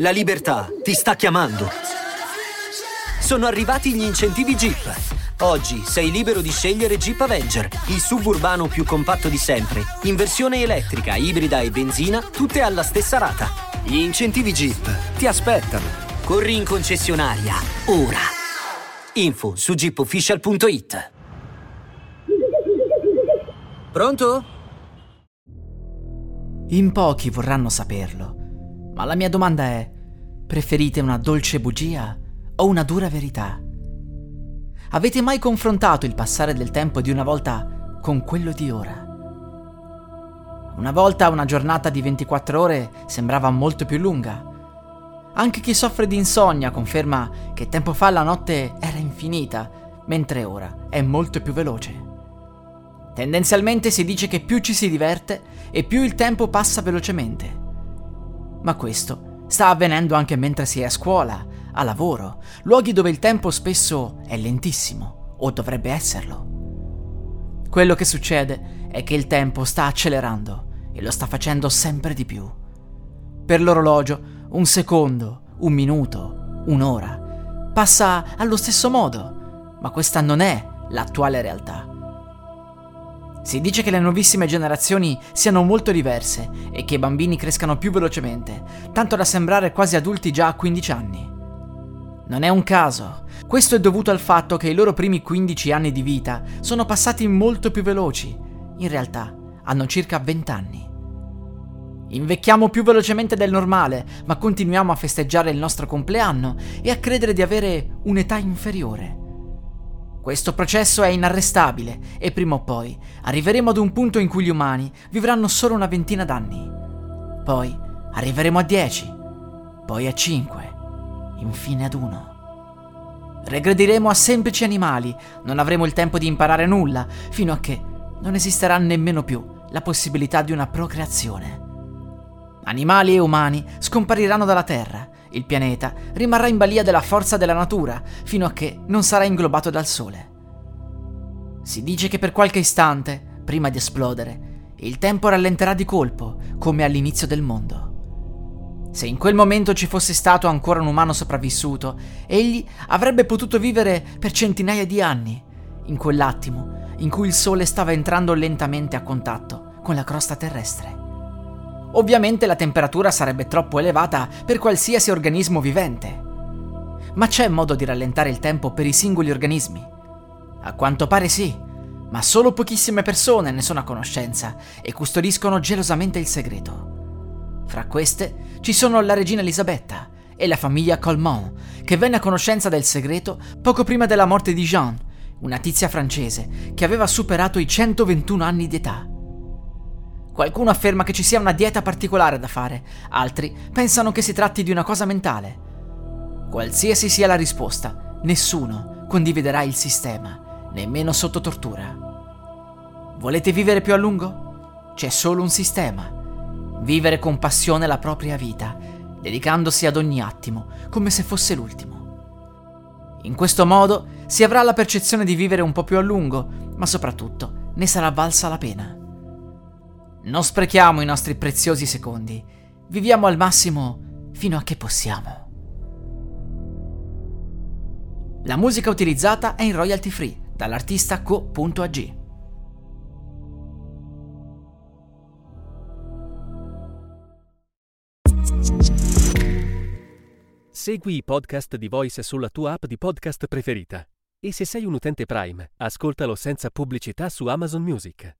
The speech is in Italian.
La libertà ti sta chiamando. Sono arrivati gli incentivi Jeep. Oggi sei libero di scegliere Jeep Avenger, il suburbano più compatto di sempre, in versione elettrica, ibrida e benzina, tutte alla stessa rata. Gli incentivi Jeep ti aspettano. Corri in concessionaria, ora. Info su jeepofficial.it. Pronto? In pochi vorranno saperlo, ma la mia domanda è, preferite una dolce bugia o una dura verità? Avete mai confrontato il passare del tempo di una volta con quello di ora? Una volta una giornata di 24 ore sembrava molto più lunga. Anche chi soffre di insonnia conferma che tempo fa la notte era infinita, mentre ora è molto più veloce. Tendenzialmente si dice che più ci si diverte e più il tempo passa velocemente. Ma questo sta avvenendo anche mentre si è a scuola, a lavoro, luoghi dove il tempo spesso è lentissimo, o dovrebbe esserlo. Quello che succede è che il tempo sta accelerando e lo sta facendo sempre di più. Per l'orologio, un secondo, un minuto, un'ora passa allo stesso modo, ma questa non è l'attuale realtà. Si dice che le nuovissime generazioni siano molto diverse e che i bambini crescano più velocemente, tanto da sembrare quasi adulti già a 15 anni. Non è un caso. Questo è dovuto al fatto che i loro primi 15 anni di vita sono passati molto più veloci. In realtà hanno circa 20 anni. Invecchiamo più velocemente del normale, ma continuiamo a festeggiare il nostro compleanno e a credere di avere un'età inferiore. Questo processo è inarrestabile e prima o poi arriveremo ad un punto in cui gli umani vivranno solo una ventina d'anni. Poi arriveremo a 10, poi a 5, infine ad 1. Regrediremo a semplici animali, non avremo il tempo di imparare nulla, fino a che non esisterà nemmeno più la possibilità di una procreazione. Animali e umani scompariranno dalla Terra il pianeta rimarrà in balia della forza della natura fino a che non sarà inglobato dal Sole. Si dice che per qualche istante, prima di esplodere, il tempo rallenterà di colpo, come all'inizio del mondo. Se in quel momento ci fosse stato ancora un umano sopravvissuto, egli avrebbe potuto vivere per centinaia di anni, in quell'attimo in cui il Sole stava entrando lentamente a contatto con la crosta terrestre. Ovviamente la temperatura sarebbe troppo elevata per qualsiasi organismo vivente. Ma c'è modo di rallentare il tempo per i singoli organismi? A quanto pare sì, ma solo pochissime persone ne sono a conoscenza e custodiscono gelosamente il segreto. Fra queste ci sono la regina Elisabetta e la famiglia Colmont, che venne a conoscenza del segreto poco prima della morte di Jean, una tizia francese che aveva superato i 121 anni di età. Qualcuno afferma che ci sia una dieta particolare da fare, altri pensano che si tratti di una cosa mentale. Qualsiasi sia la risposta, nessuno condividerà il sistema, nemmeno sotto tortura. Volete vivere più a lungo? C'è solo un sistema. Vivere con passione la propria vita, dedicandosi ad ogni attimo, come se fosse l'ultimo. In questo modo si avrà la percezione di vivere un po' più a lungo, ma soprattutto ne sarà valsa la pena. Non sprechiamo i nostri preziosi secondi. Viviamo al massimo fino a che possiamo. La musica utilizzata è in royalty free dall'artista co.ag. Segui i podcast di Voice sulla tua app di podcast preferita. E se sei un utente Prime, ascoltalo senza pubblicità su Amazon Music.